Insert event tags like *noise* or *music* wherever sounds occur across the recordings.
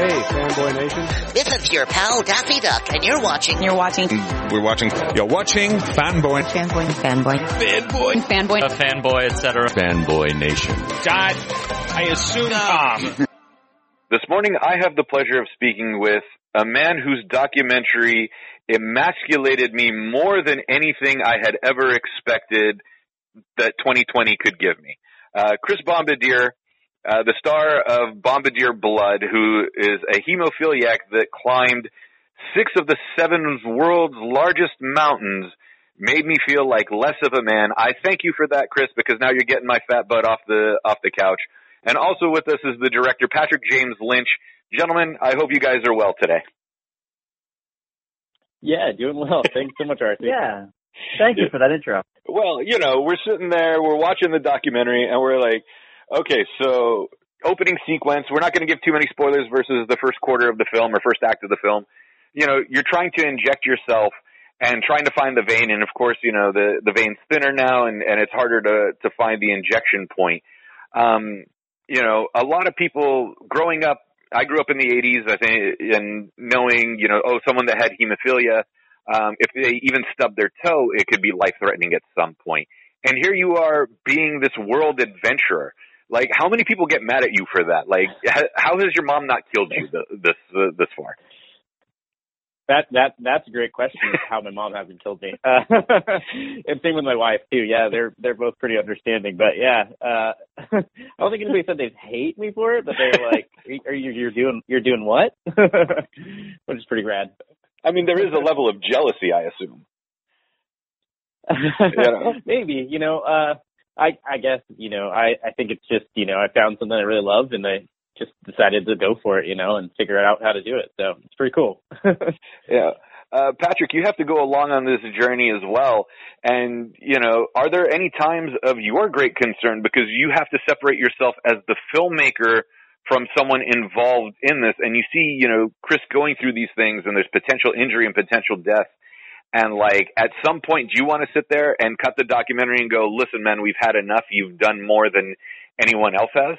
Hey, Fanboy Nation. This is your pal Daffy Duck, and you're watching. You're watching. We're watching. You're watching Fanboy. Fanboy. Fanboy. Fanboy. Fanboy. A fanboy, etc. Fanboy Nation. God, I assume Tom. This morning, I have the pleasure of speaking with a man whose documentary emasculated me more than anything I had ever expected that 2020 could give me. Uh, Chris Bombardier, uh, the star of Bombardier Blood, who is a hemophiliac that climbed six of the seven world's largest mountains, made me feel like less of a man. I thank you for that, Chris, because now you're getting my fat butt off the off the couch. And also with us is the director, Patrick James Lynch. Gentlemen, I hope you guys are well today. Yeah, doing well. Thanks so much, Arthur. yeah. Thank you for that intro. Well, you know, we're sitting there, we're watching the documentary, and we're like, okay, so opening sequence, we're not going to give too many spoilers versus the first quarter of the film or first act of the film. You know, you're trying to inject yourself and trying to find the vein, and of course, you know, the, the vein's thinner now, and, and it's harder to, to find the injection point. Um, you know, a lot of people growing up, I grew up in the 80s, I think, and knowing, you know, oh, someone that had hemophilia, um, if they even stub their toe, it could be life threatening at some point. And here you are being this world adventurer. Like, how many people get mad at you for that? Like, *laughs* how has your mom not killed you this uh, this far? That that that's a great question. How my mom hasn't killed me, uh, *laughs* and same with my wife too. Yeah, they're they're both pretty understanding. But yeah, uh, *laughs* I don't think anybody said they hate me for it, but they're like, "Are you you're doing you're doing what?" Which is pretty rad. I mean, there is a level of jealousy, I assume. yeah. Maybe you know. uh I I guess you know. I I think it's just you know I found something I really love, and I just decided to go for it, you know, and figure out how to do it. So it's pretty cool. *laughs* yeah. Uh, Patrick, you have to go along on this journey as well. And, you know, are there any times of your great concern because you have to separate yourself as the filmmaker from someone involved in this and you see, you know, Chris going through these things and there's potential injury and potential death. And like, at some point, do you want to sit there and cut the documentary and go, listen, man, we've had enough. You've done more than anyone else has?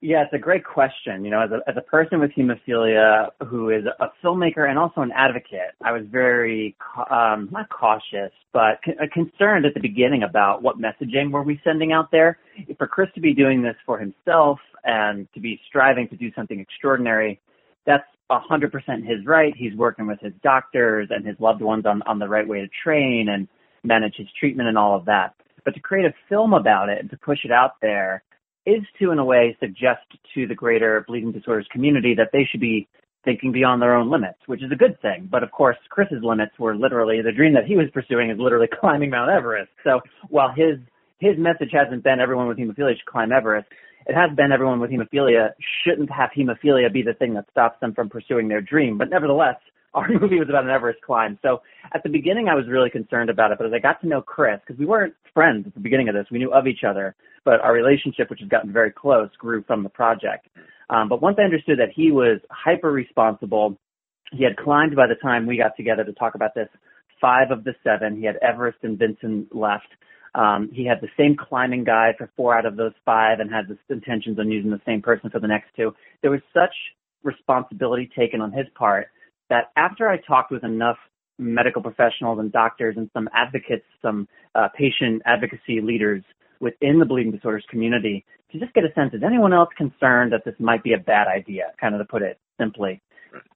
Yeah, it's a great question. You know, as a, as a person with hemophilia who is a filmmaker and also an advocate, I was very, um, not cautious, but c- uh, concerned at the beginning about what messaging were we sending out there. For Chris to be doing this for himself and to be striving to do something extraordinary, that's 100% his right. He's working with his doctors and his loved ones on, on the right way to train and manage his treatment and all of that. But to create a film about it and to push it out there, is to, in a way, suggest to the greater bleeding disorders community that they should be thinking beyond their own limits, which is a good thing. But of course, Chris's limits were literally the dream that he was pursuing is literally *laughs* climbing Mount Everest. So while his his message hasn't been everyone with hemophilia should climb Everest, it has been everyone with hemophilia shouldn't have hemophilia be the thing that stops them from pursuing their dream. But nevertheless, *laughs* our movie was about an Everest climb. So at the beginning, I was really concerned about it. But as I got to know Chris, because we weren't friends at the beginning of this, we knew of each other, but our relationship, which has gotten very close, grew from the project. Um, but once I understood that he was hyper responsible, he had climbed by the time we got together to talk about this five of the seven. He had Everest and Vinson left. Um, he had the same climbing guide for four out of those five and had the intentions on using the same person for the next two. There was such responsibility taken on his part that after I talked with enough medical professionals and doctors and some advocates, some uh, patient advocacy leaders within the bleeding disorders community to just get a sense, is anyone else concerned that this might be a bad idea, kind of to put it simply?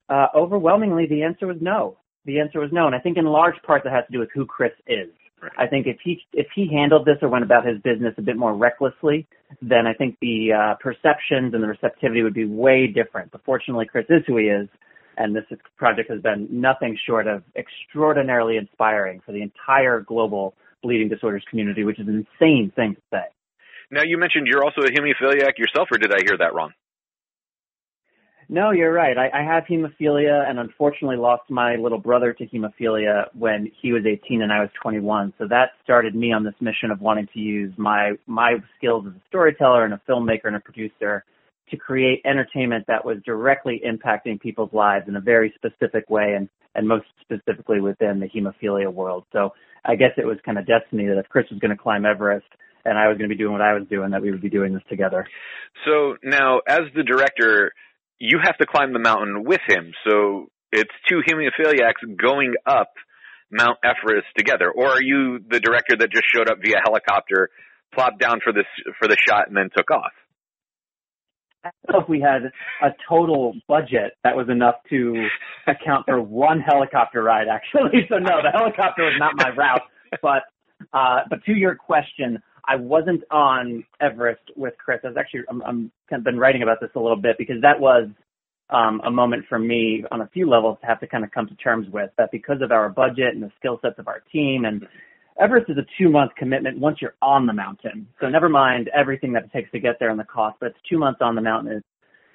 Uh, overwhelmingly, the answer was no. The answer was no. And I think in large part that has to do with who Chris is. I think if he if he handled this or went about his business a bit more recklessly, then I think the uh, perceptions and the receptivity would be way different. But fortunately, Chris is who he is, and this project has been nothing short of extraordinarily inspiring for the entire global bleeding disorders community, which is an insane thing to say. Now, you mentioned you're also a hemophiliac yourself, or did I hear that wrong? No, you're right. I, I have hemophilia and unfortunately lost my little brother to hemophilia when he was 18 and I was 21. So that started me on this mission of wanting to use my, my skills as a storyteller and a filmmaker and a producer to create entertainment that was directly impacting people's lives in a very specific way and, and most specifically within the hemophilia world. So I guess it was kind of destiny that if Chris was going to climb Everest, and I was going to be doing what I was doing, that we would be doing this together. So now, as the director, you have to climb the mountain with him. So it's two hemophiliacs going up Mount Everest together, or are you the director that just showed up via helicopter, plopped down for this for the shot, and then took off? I don't know if we had a total budget that was enough to account for one helicopter ride, actually. *laughs* So no, the helicopter was not my route. But uh, but to your question, I wasn't on Everest with Chris. I was actually I'm, I'm kind of been writing about this a little bit because that was um, a moment for me on a few levels to have to kind of come to terms with that because of our budget and the skill sets of our team and Everest is a two month commitment once you're on the mountain. So never mind everything that it takes to get there and the cost, but it's two months on the mountain is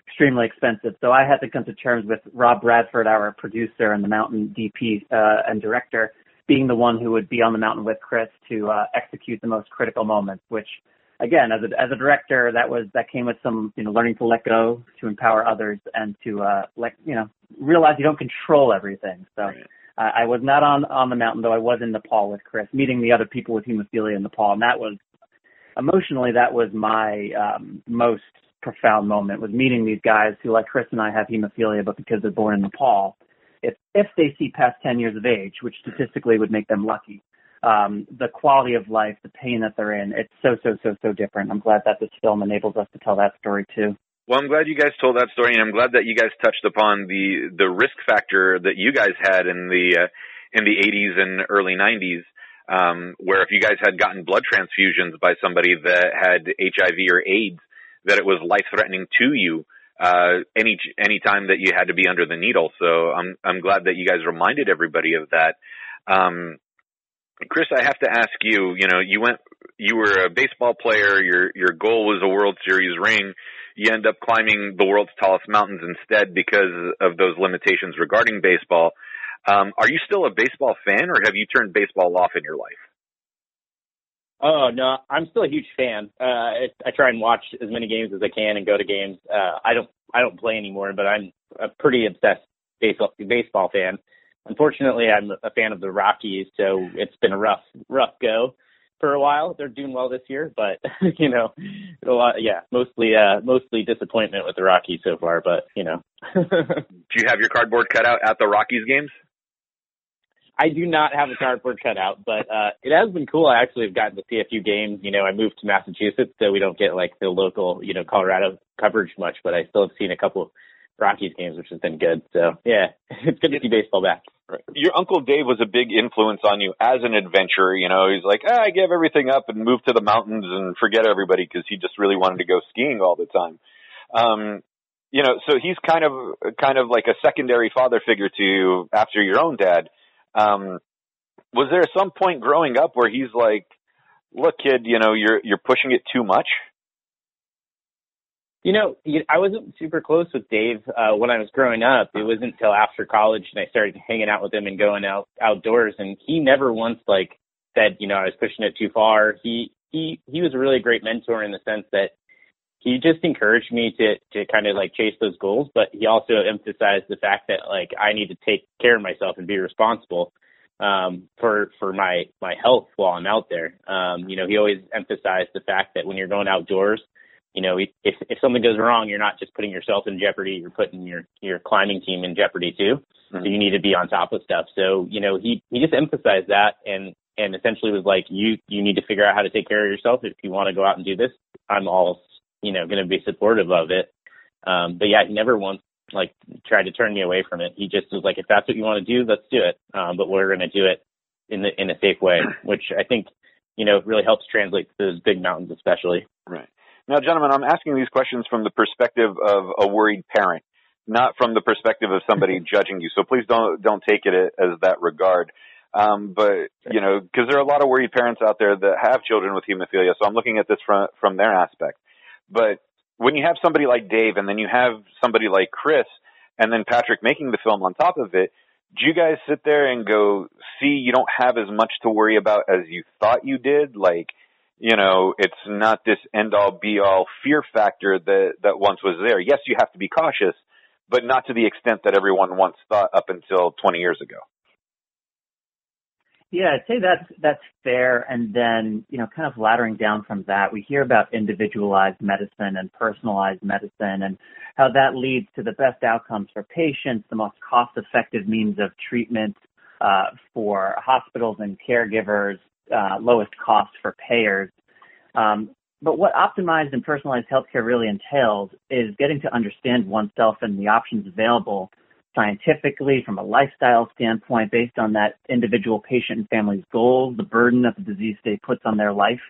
extremely expensive. So I had to come to terms with Rob Bradford, our producer and the mountain DP uh, and director, being the one who would be on the mountain with Chris to uh, execute the most critical moments, which again, as a, as a director, that was, that came with some, you know, learning to let go, to empower others and to, uh, like, you know, realize you don't control everything. So, Right. uh, I was not on, on the mountain though. I was in Nepal with Chris, meeting the other people with hemophilia in Nepal. And that was, emotionally, that was my, um, most profound moment was meeting these guys who, like Chris and I, have hemophilia, but because they're born in Nepal, if, if they see past 10 years of age, which statistically would make them lucky, um, the quality of life, the pain that they're in, it's so, so, so, so different. I'm glad that this film enables us to tell that story too. Well, I'm glad you guys told that story, and I'm glad that you guys touched upon the the risk factor that you guys had in the uh, in the 80s and early 90s, um, where if you guys had gotten blood transfusions by somebody that had HIV or AIDS, that it was life threatening to you uh, any any time that you had to be under the needle. So I'm I'm glad that you guys reminded everybody of that. Um, Chris, I have to ask you. You know, you went, you were a baseball player. Your your goal was a World Series ring. You end up climbing the world's tallest mountains instead because of those limitations regarding baseball. Um, are you still a baseball fan, or have you turned baseball off in your life? Oh no, I'm still a huge fan. Uh, I try and watch as many games as I can and go to games. Uh, I don't, I don't play anymore, but I'm a pretty obsessed baseball baseball fan. Unfortunately, I'm a fan of the Rockies, so it's been a rough, rough go for a while. They're doing well this year, but *laughs* you know, a lot, yeah, mostly, uh, mostly disappointment with the Rockies so far. But you know, *laughs* Do you have your cardboard cut out at the Rockies games? I do not have a cardboard cutout, but uh it has been cool. I actually have gotten to see a few games. You know, I moved to Massachusetts, so we don't get like the local, you know, Colorado coverage much, but I still have seen a couple of Rockies games, which has been good. So yeah, *laughs* it's good to see baseball back. Your uncle Dave was a big influence on you as an adventurer. You know, he's like, ah, I gave everything up and moved to the mountains and forget everybody because he just really wanted to go skiing all the time. Um, you know, so he's kind of kind of like a secondary father figure to you after your own dad. Um, was there some point growing up where he's like, "Look, kid, you know, you're you're pushing it too much." You know, I wasn't super close with Dave uh, when I was growing up. It wasn't until after college and I started hanging out with him and going out outdoors. And he never once like said, you know, I was pushing it too far. He he he was a really great mentor in the sense that he just encouraged me to to kind of like chase those goals, but he also emphasized the fact that like I need to take care of myself and be responsible um for for my my health while I'm out there. Um you know, he always emphasized the fact that when you're going outdoors, you know, if if something goes wrong, you're not just putting yourself in jeopardy, you're putting your your climbing team in jeopardy too. So you need to be on top of stuff. So, you know, he he just emphasized that and and essentially was like you you need to figure out how to take care of yourself if you want to go out and do this. I'm all you know going to be supportive of it. Um, but yeah, he never once like tried to turn me away from it. He just was like, if that's what you want to do, let's do it. Um, but we're going to do it in the in a safe way, *clears throat* which I think you know really helps translate to those big mountains, especially. Right. Now, gentlemen, I'm asking these questions from the perspective of a worried parent, not from the perspective of somebody *laughs* judging you. So please don't don't take it as that regard. Um, but you know, because there are a lot of worried parents out there that have children with hemophilia. So I'm looking at this from from their aspect. But when you have somebody like Dave, and then you have somebody like Chris, and then Patrick making the film on top of it, do you guys sit there and go, "See, you don't have as much to worry about as you thought you did"? Like, you know, it's not this end all be all fear factor that that once was there. Yes, you have to be cautious, but not to the extent that everyone once thought up until 20 years ago. Yeah, I'd say that's that's fair. And then, you know, kind of laddering down from that, we hear about individualized medicine and personalized medicine and how that leads to the best outcomes for patients, the most cost-effective means of treatment uh, for hospitals and caregivers, uh, lowest cost for payers. Um, but what optimized and personalized healthcare really entails is getting to understand oneself and the options available scientifically, from a lifestyle standpoint, based on that individual patient and family's goals, the burden that the disease state puts on their life.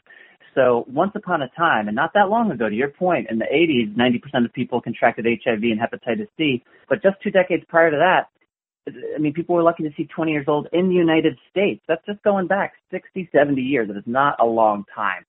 So once upon a time, and not that long ago, to your point, in the 80s, 90% of people contracted HIV and hepatitis C. But just two decades prior to that, I mean, people were lucky to see 20 years old in the United States. That's just going back 60, 70 years. It is not a long time.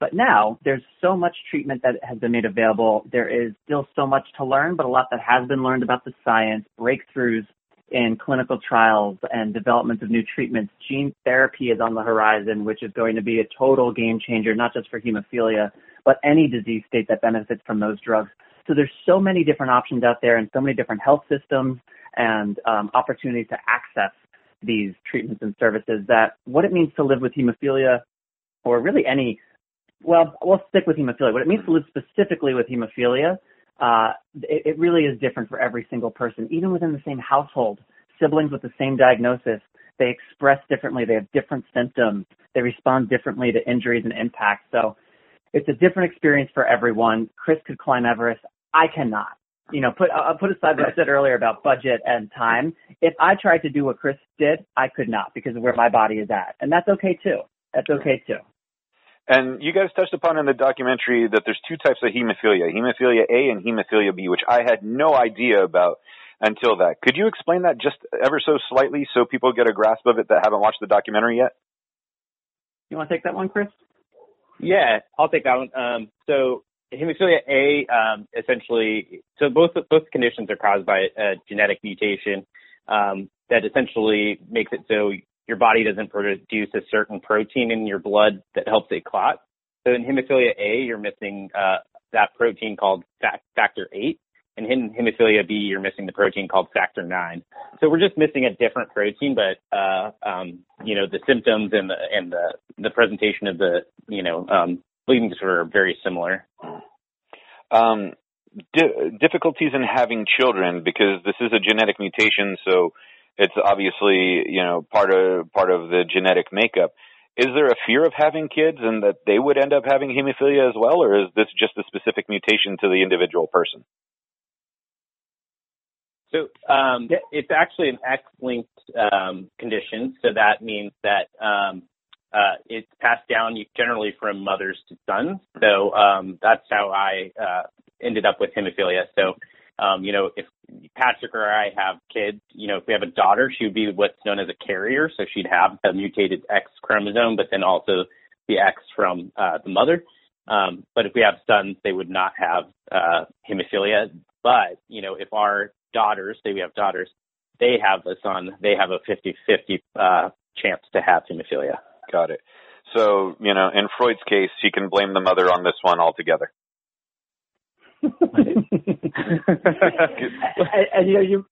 But now there's so much treatment that has been made available. There is still so much to learn, but a lot that has been learned about the science, breakthroughs in clinical trials and development of new treatments. Gene therapy is on the horizon, which is going to be a total game changer, not just for hemophilia, but any disease state that benefits from those drugs. So there's so many different options out there and so many different health systems and um, opportunities to access these treatments and services that what it means to live with hemophilia or really any well, we'll stick with hemophilia. What it means to live specifically with hemophilia, uh, it, it really is different for every single person, even within the same household. Siblings with the same diagnosis, they express differently. They have different symptoms. They respond differently to injuries and impacts. So it's a different experience for everyone. Chris could climb Everest. I cannot. You know, put uh, put aside what I said earlier about budget and time. If I tried to do what Chris did, I could not because of where my body is at, and that's okay too. That's okay too. And you guys touched upon in the documentary that there's two types of hemophilia, hemophilia A and hemophilia B, which I had no idea about until that. Could you explain that just ever so slightly so people get a grasp of it that haven't watched the documentary yet? You want to take that one, Chris? Yeah, I'll take that one. Um, so hemophilia A, um, essentially, so both both conditions are caused by a genetic mutation um, that essentially makes it so your body doesn't produce a certain protein in your blood that helps it clot. So in hemophilia A, you're missing uh, that protein called factor 8. And in hemophilia B, you're missing the protein called factor 9. So we're just missing a different protein, but, uh, um, you know, the symptoms and the, and the, the presentation of the, you know, um, bleeding disorder are very similar. Um, di- difficulties in having children because this is a genetic mutation. So it's obviously you know part of part of the genetic makeup. Is there a fear of having kids and that they would end up having hemophilia as well, or is this just a specific mutation to the individual person? So um, it's actually an X-linked um, condition. So that means that um, uh, it's passed down generally from mothers to sons. So um, that's how I uh, ended up with hemophilia. So um, you know, if Patrick or I have kids, you know, if we have a daughter, she would be what's known as a carrier. So she'd have a mutated X chromosome, but then also the X from uh, the mother. Um, but if we have sons, they would not have uh, hemophilia. But, you know, if our daughters, say we have daughters, they have a son, they have a 50-50 uh, chance to have hemophilia. Got it. So, you know, in Freud's case, he can blame the mother on this one altogether. *laughs* *laughs* and, and, you know, you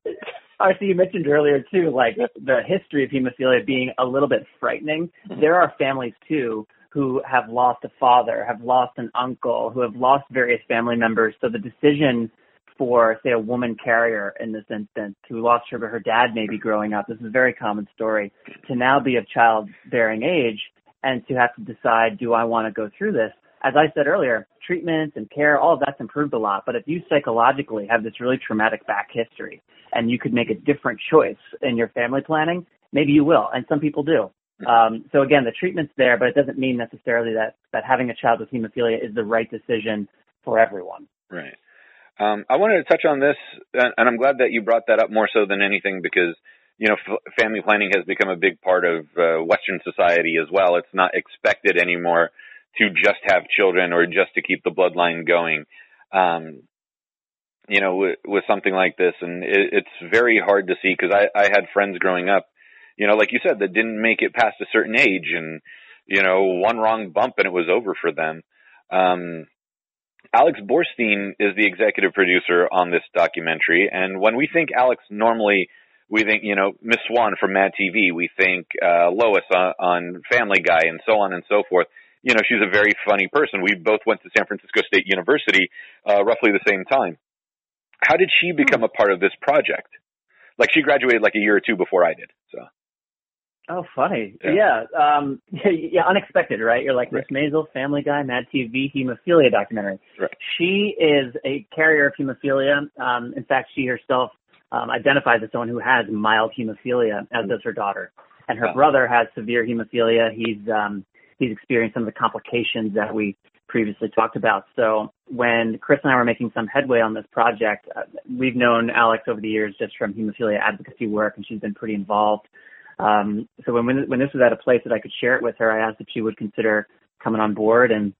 obviously you mentioned earlier too, like the history of hemophilia being a little bit frightening. Mm-hmm. There are families too who have lost a father, have lost an uncle, who have lost various family members. So the decision for, say, a woman carrier in this instance who lost her, but her dad maybe growing up, this is a very common story, to now be of childbearing age and to have to decide, do I want to go through this? As I said earlier, treatments and care, all of that's improved a lot. But if you psychologically have this really traumatic back history and you could make a different choice in your family planning, maybe you will. And some people do. Um, so again, the treatment's there, but it doesn't mean necessarily that, that having a child with hemophilia is the right decision for everyone. Right. Um, I wanted to touch on this, and I'm glad that you brought that up more so than anything because you know, f- family planning has become a big part of uh, Western society as well. It's not expected anymore to just have children or just to keep the bloodline going. Um, you know, with, with something like this, and it, it's very hard to see because I, I had friends growing up, you know, like you said, that didn't make it past a certain age, and you know, one wrong bump and it was over for them. Um, Alex Borstein is the executive producer on this documentary, and when we think Alex, normally We think, you know, Miss Swan from Mad TV. We think uh, Lois on, on Family Guy, and so on and so forth. You know, she's a very funny person. We both went to San Francisco State University uh, roughly the same time. How did she become a part of this project? Like she graduated like a year or two before I did. So. Oh, funny. Yeah. Yeah. Um, *laughs* yeah, unexpected, right? You're like Right. Miss Maisel, Family Guy, Mad TV, hemophilia documentary. Right. She is a carrier of hemophilia. Um, in fact, she herself um, identifies as someone who has mild hemophilia, as does her daughter. And her Oh. brother has severe hemophilia. He's um, he's experienced some of the complications that we previously talked about. So when Chris and I were making some headway on this project, uh, we've known Alex over the years just from hemophilia advocacy work, and she's been pretty involved. Um, so when, when when this was at a place that I could share it with her, I asked if she would consider coming on board, and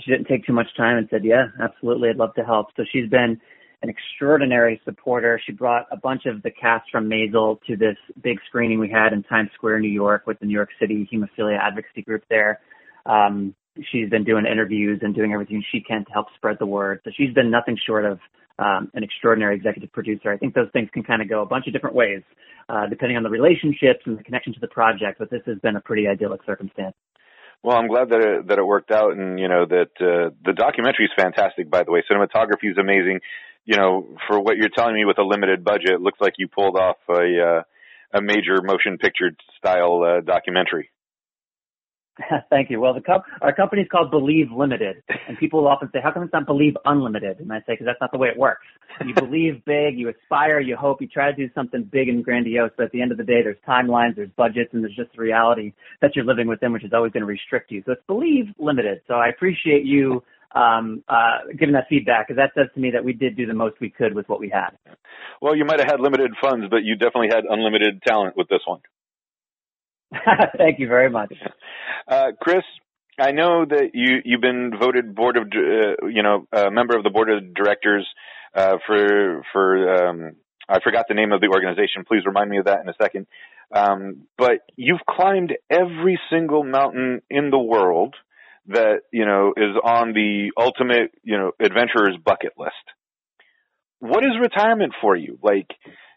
she didn't take too much time and said, "Yeah, absolutely, I'd love to help." So she's been an extraordinary supporter. She brought a bunch of the cast from Maisel to this big screening we had in Times Square, New York, with the New York City Hemophilia Advocacy Group there. Um, she's been doing interviews and doing everything she can to help spread the word. So she's been nothing short of um, an extraordinary executive producer. I think those things can kind of go a bunch of different ways, uh, depending on the relationships and the connection to the project. But this has been a pretty idyllic circumstance. Well, I'm glad that it, that it worked out, and you know that uh, the documentary is fantastic. By the way, cinematography is amazing. You know, for what you're telling me with a limited budget, it looks like you pulled off a uh, a major motion picture style uh, documentary. *laughs* Thank you. Well, the co- our company is called Believe Limited, and people often say, "How come it's not Believe Unlimited?" And I say, "Because that's not the way it works. You *laughs* believe big, you aspire, you hope, you try to do something big and grandiose, but at the end of the day, there's timelines, there's budgets, and there's just the reality that you're living within, which is always going to restrict you. So it's Believe Limited. So I appreciate you um, uh, giving that feedback, because that says to me that we did do the most we could with what we had. Well, you might have had limited funds, but you definitely had unlimited talent with this one. *laughs* Thank you very much. *laughs* Uh, Chris, I know that you you've been voted board of uh, you know a member of the board of directors uh, for for um, I forgot the name of the organization. Please remind me of that in a second. Um, but you've climbed every single mountain in the world that you know is on the ultimate you know adventurer's bucket list. What is retirement for you? Like,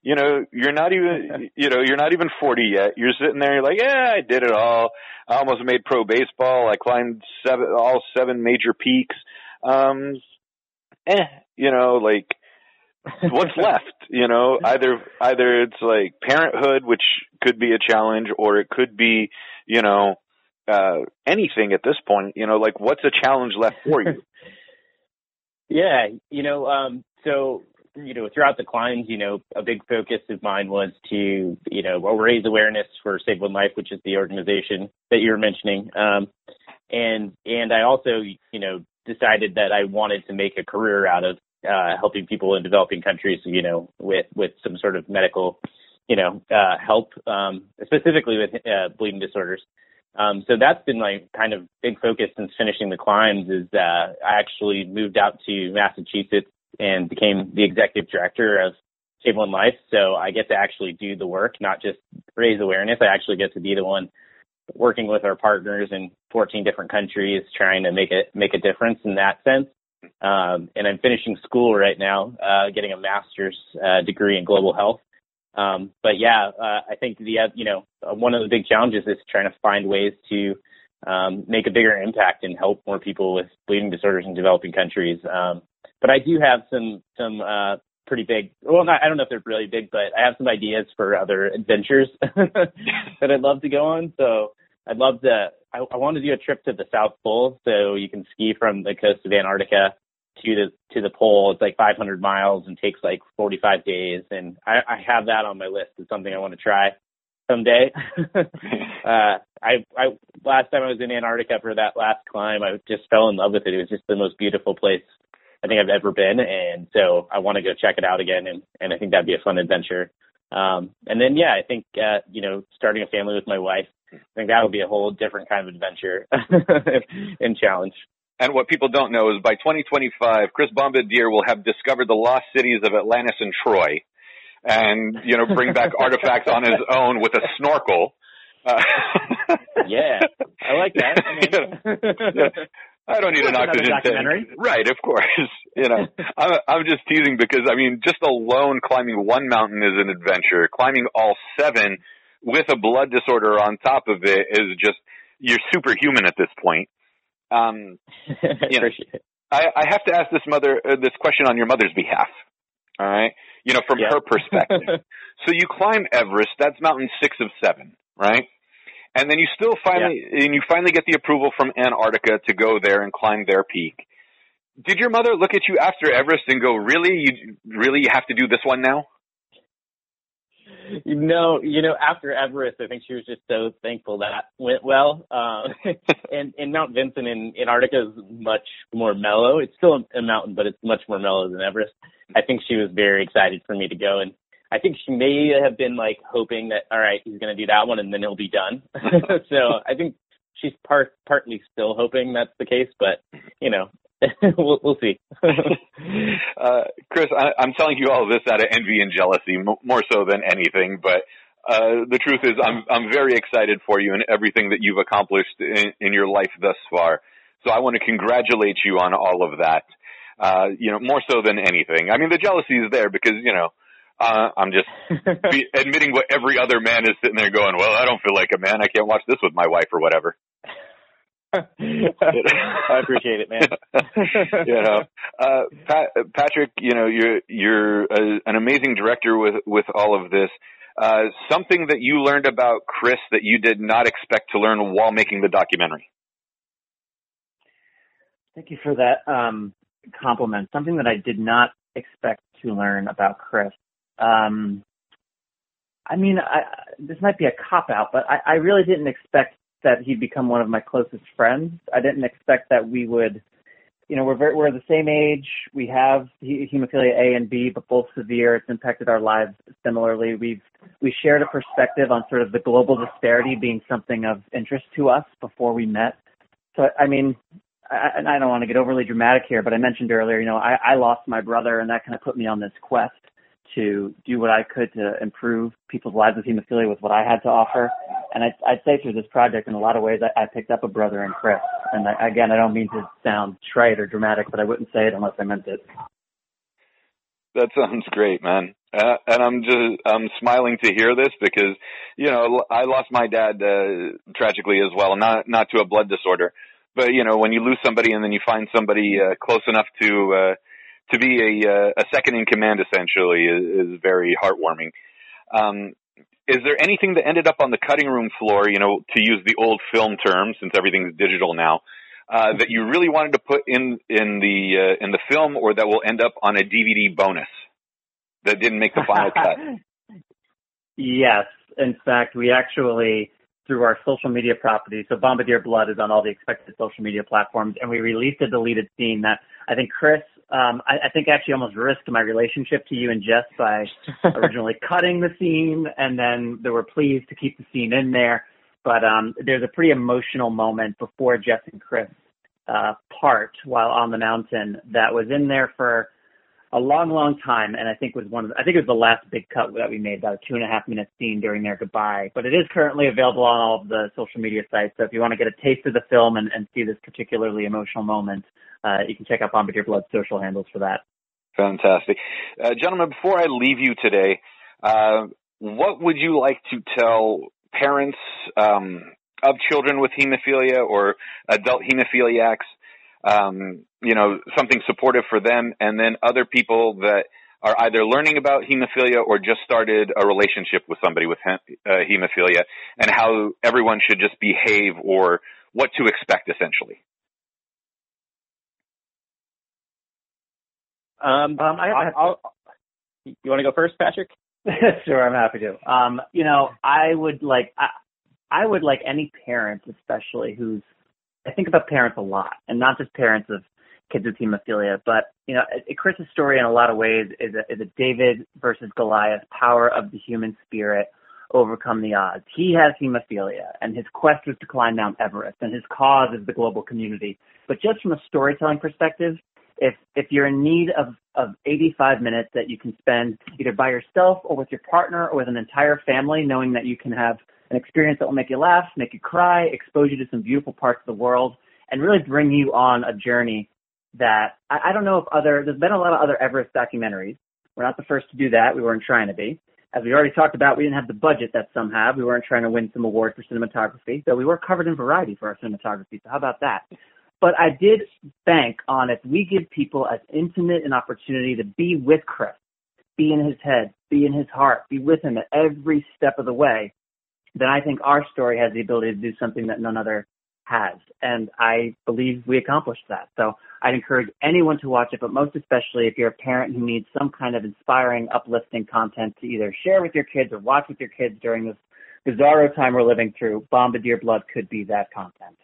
you know, you're not even *laughs* you know you're not even 40 yet. You're sitting there, you're like, yeah, I did it all. I almost made pro baseball. I climbed seven all seven major peaks. Um, eh, you know, like what's *laughs* left you know either either it's like parenthood which could be a challenge or it could be you know uh anything at this point you know like what's a challenge left for you *laughs* Yeah, you know, um, so you know, throughout the climbs, you know, a big focus of mine was to, you know, well, raise awareness for Save One Life, which is the organization that you were mentioning, um, and and I also, you know, decided that I wanted to make a career out of uh, helping people in developing countries, you know, with with some sort of medical, you know, uh, help, um, specifically with uh, bleeding disorders. Um, so that's been my kind of big focus since finishing the climbs is uh, I actually moved out to Massachusetts and became the executive director of Save One Life. So I get to actually do the work, not just raise awareness. I actually get to be the one working with our partners in 14 different countries, trying to make it make a difference in that sense. Um, and I'm finishing school right now, uh, getting a master's uh, degree in global health. Um, but yeah, uh, I think the uh, you know uh, one of the big challenges is trying to find ways to um, make a bigger impact and help more people with bleeding disorders in developing countries. Um, but I do have some some uh, pretty big. Well, not, I don't know if they're really big, but I have some ideas for other adventures *laughs* that I'd love to go on. So I'd love to. I, I want to do a trip to the South Pole, so you can ski from the coast of Antarctica to the to the pole. It's like 500 miles and takes like 45 days, and I, I have that on my list. It's something I want to try someday. *laughs* uh, I I last time I was in Antarctica for that last climb, I just fell in love with it. It was just the most beautiful place I think I've ever been, and so I want to go check it out again, and and I think that'd be a fun adventure. Um, and then yeah, I think uh, you know starting a family with my wife, I think that would be a whole different kind of adventure *laughs* and challenge. And what people don't know is by 2025, Chris Bombardier will have discovered the lost cities of Atlantis and Troy, and you know bring back *laughs* artifacts on his own with a snorkel. Uh, *laughs* yeah, I like that. *laughs* I don't need an oxygen tank. Right, of course. You know, I'm, I'm just teasing because I mean, just alone climbing one mountain is an adventure. Climbing all seven with a blood disorder on top of it is just you're superhuman at this point. Um, *laughs* I Yeah. appreciate it. I, I have to ask this mother uh, this question on your mother's behalf. All right, you know, from Yeah. her perspective. *laughs* so you climb Everest. That's mountain six of seven, right? And then you still finally and you finally get the approval from Antarctica to go there and climb their peak. Did your mother look at you after Everest and go, "Really, you really have to do this one now"? No, you know, after Everest, I think she was just so thankful that went well. Um, *laughs* and, and Mount Vinson in Antarctica is much more mellow. It's still a mountain, but it's much more mellow than Everest. I think she was very excited for me to go, and I think she may have been like hoping that, all right, he's going to do that one, and then he'll be done. *laughs* so I think she's part partly still hoping that's the case, but you know, *laughs* we'll we'll see. *laughs* uh, Chris, I, I'm telling you all this out of envy and jealousy, m- more so than anything. But uh, the truth is, I'm I'm very excited for you and everything that you've accomplished in, in your life thus far. So I want to congratulate you on all of that. Uh, you know, more so than anything. I mean, the jealousy is there because you know. Uh, I'm just *laughs* be admitting what every other man is sitting there going, well, I don't feel like a man. I can't watch this with my wife or whatever. I appreciate it, man. *laughs* you know, uh, Pat, Patrick, you know, you're you're a, an amazing director with with all of this. Uh, something that you learned about Chris that you did not expect to learn while making the documentary. Thank you for that um, compliment. Something that I did not expect to learn about Chris. Um, I mean, I, this might be a cop out, but I, I really didn't expect that he'd become one of my closest friends. I didn't expect that we would, you know, we're very, we're the same age. We have he- hemophilia A and B, but both severe. It's impacted our lives similarly. We've we shared a perspective on sort of the global disparity being something of interest to us before we met. So I mean, I, and I don't want to get overly dramatic here, but I mentioned earlier, you know, I, I lost my brother, and that kind of put me on this quest to do what I could to improve people's lives with hemophilia with what I had to offer. And I'd, I'd say through this project, in a lot of ways, I, I picked up a brother in Chris. And I, again, I don't mean to sound trite or dramatic, but I wouldn't say it unless I meant it. That sounds great, man. Uh, and I'm just I'm smiling to hear this because you know I lost my dad uh, tragically as well, not not to a blood disorder, but you know when you lose somebody and then you find somebody uh, close enough to uh, to be a uh, a second in command essentially is, is very heartwarming. Um, is there anything that ended up on the cutting room floor, you know, to use the old film term since everything's digital now, uh, that you really wanted to put in in the uh, in the film, or that will end up on a DVD bonus that didn't make the final cut? *laughs* Yes. In fact, we actually, through our social media properties. so Bombardier Blood is on all the expected social media platforms, and we released a deleted scene that I think Chris, um, I, I think I actually almost risked my relationship to you and Jess by *laughs* originally cutting the scene, and then they were pleased to keep the scene in there. But um, there's a pretty emotional moment before Jess and Chris uh, part while on the mountain that was in there for a long, long time, and I think was one of the, I think it was the last big cut that we made, about a two and a half minute scene during their goodbye. But it is currently available on all of the social media sites. So if you want to get a taste of the film and, and see this particularly emotional moment, uh, you can check out Bombardier Blood's social handles for that. Fantastic, uh, gentlemen. Before I leave you today, uh, what would you like to tell parents um, of children with hemophilia or adult hemophiliacs? Um, you know, something supportive for them, and then other people that are either learning about hemophilia or just started a relationship with somebody with uh, hemophilia, and how everyone should just behave or what to expect, essentially. Um, Um, I, I, I'll, you want to go first, Patrick? *laughs* sure, I'm happy to. Um, you know, I would like, I, I would like any parent, especially who's, I think about parents a lot, and not just parents of kids with hemophilia, but you know, Chris's story in a lot of ways is a, is a David versus Goliath, power of the human spirit overcome the odds. He has hemophilia, and his quest was to climb Mount Everest, and his cause is the global community. But just from a storytelling perspective, if if you're in need of of 85 minutes that you can spend either by yourself or with your partner or with an entire family, knowing that you can have an experience that will make you laugh, make you cry, expose you to some beautiful parts of the world, and really bring you on a journey that I, I don't know if other, there's been a lot of other Everest documentaries. We're not the first to do that. We weren't trying to be. As we already talked about, we didn't have the budget that some have. We weren't trying to win some award for cinematography, though we were covered in variety for our cinematography. So how about that? But I did bank on if we give people as intimate an opportunity to be with Chris, be in his head, be in his heart, be with him at every step of the way, then I think our story has the ability to do something that none other has. And I believe we accomplished that. So I'd encourage anyone to watch it, but most especially if you're a parent who needs some kind of inspiring, uplifting content to either share with your kids or watch with your kids during this bizarro time we're living through, Bombardier Blood could be that content.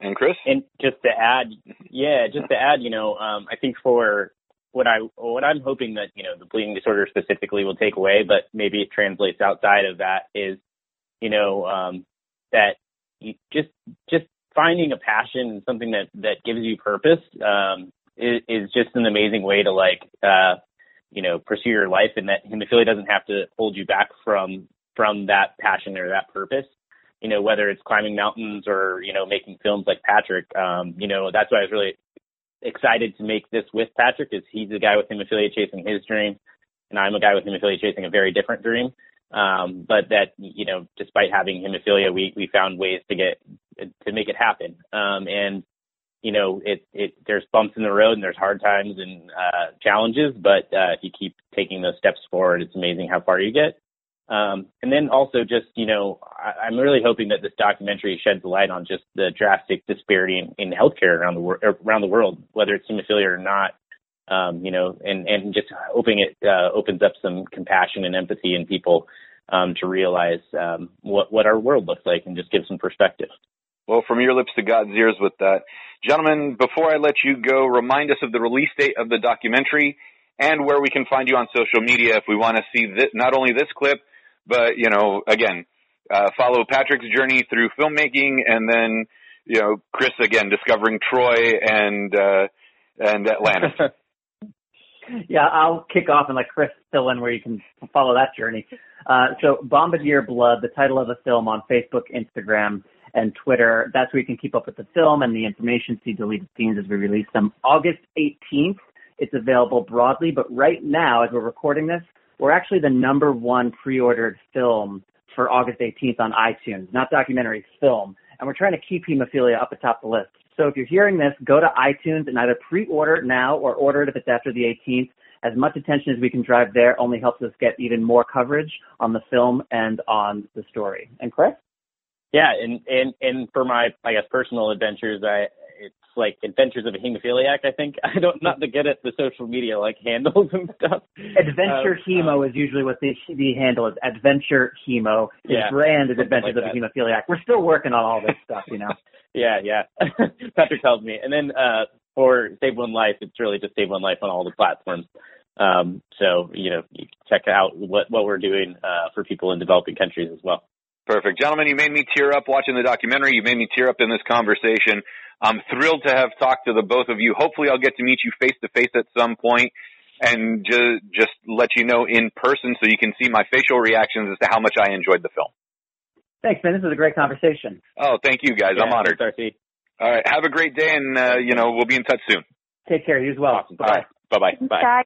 And Chris? And just to add, *laughs* yeah, just to add, you know, um, I think for what I what I'm hoping that you know the bleeding disorder specifically will take away, but maybe it translates outside of that is, you know, um, that you just just finding a passion, and something that that gives you purpose, um, is, is just an amazing way to like, uh, you know, pursue your life, and that hemophilia doesn't have to hold you back from from that passion or that purpose. You know, whether it's climbing mountains or you know making films like Patrick. Um, you know, that's why I was really excited to make this with Patrick, is he's a guy with hemophilia chasing his dream, and I'm a guy with hemophilia chasing a very different dream. Um, but that, you know, despite having hemophilia, we, we found ways to get, to make it happen. Um, and, you know, it, it, there's bumps in the road and there's hard times and, uh, challenges, but, uh, if you keep taking those steps forward, it's amazing how far you get. Um, and then also just, you know, I, I'm really hoping that this documentary sheds light on just the drastic disparity in, in healthcare around the world, around the world, whether it's hemophilia or not um, you know, and, and just hoping it uh, opens up some compassion and empathy in people um, to realize um, what what our world looks like and just give some perspective. Well, from your lips to God's ears with that. Gentlemen, before I let you go, remind us of the release date of the documentary and where we can find you on social media if we want to see this, not only this clip, but, you know, again, uh, follow Patrick's journey through filmmaking and then, you know, Chris again discovering Troy and, uh, and Atlantis. *laughs* yeah, I'll kick off and let Chris fill in where you can follow that journey. Uh, so Bombardier Blood, the title of the film on Facebook, Instagram, and Twitter. That's where you can keep up with the film and the information, see deleted scenes as we release them. August 18th, it's available broadly, but right now, as we're recording this, we're actually the number one pre-ordered film for August 18th on iTunes, not documentary, film. And we're trying to keep hemophilia up atop the list. So if you're hearing this, go to iTunes and either pre-order it now or order it if it's after the 18th. As much attention as we can drive there only helps us get even more coverage on the film and on the story. And Chris? Yeah, and and and for my I guess personal adventures, I like Adventures of a Hemophiliac. I think *laughs* I don't not to get at the social media like handles and stuff. Adventure um, Hemo um, is usually what the the handle is. Adventure Hemo. His yeah, brand is Adventures like of a Hemophiliac. We're still working on all this stuff, you know. *laughs* yeah, yeah. *laughs* Patrick tells me, and then uh for Save One Life, it's really just Save One Life on all the platforms. Um, so you know, you check out what what we're doing uh, for people in developing countries as well. Perfect, gentlemen. You made me tear up watching the documentary. You made me tear up in this conversation. I'm thrilled to have talked to the both of you. Hopefully, I'll get to meet you face to face at some point and just just let you know in person so you can see my facial reactions as to how much I enjoyed the film. Thanks, man. This was a great conversation. Oh, thank you, guys. Yeah, I'm honored. Thanks, All right. Have a great day, and uh, you know we'll be in touch soon. Take care. You as well. Awesome. Bye. Bye. Bye. Bye.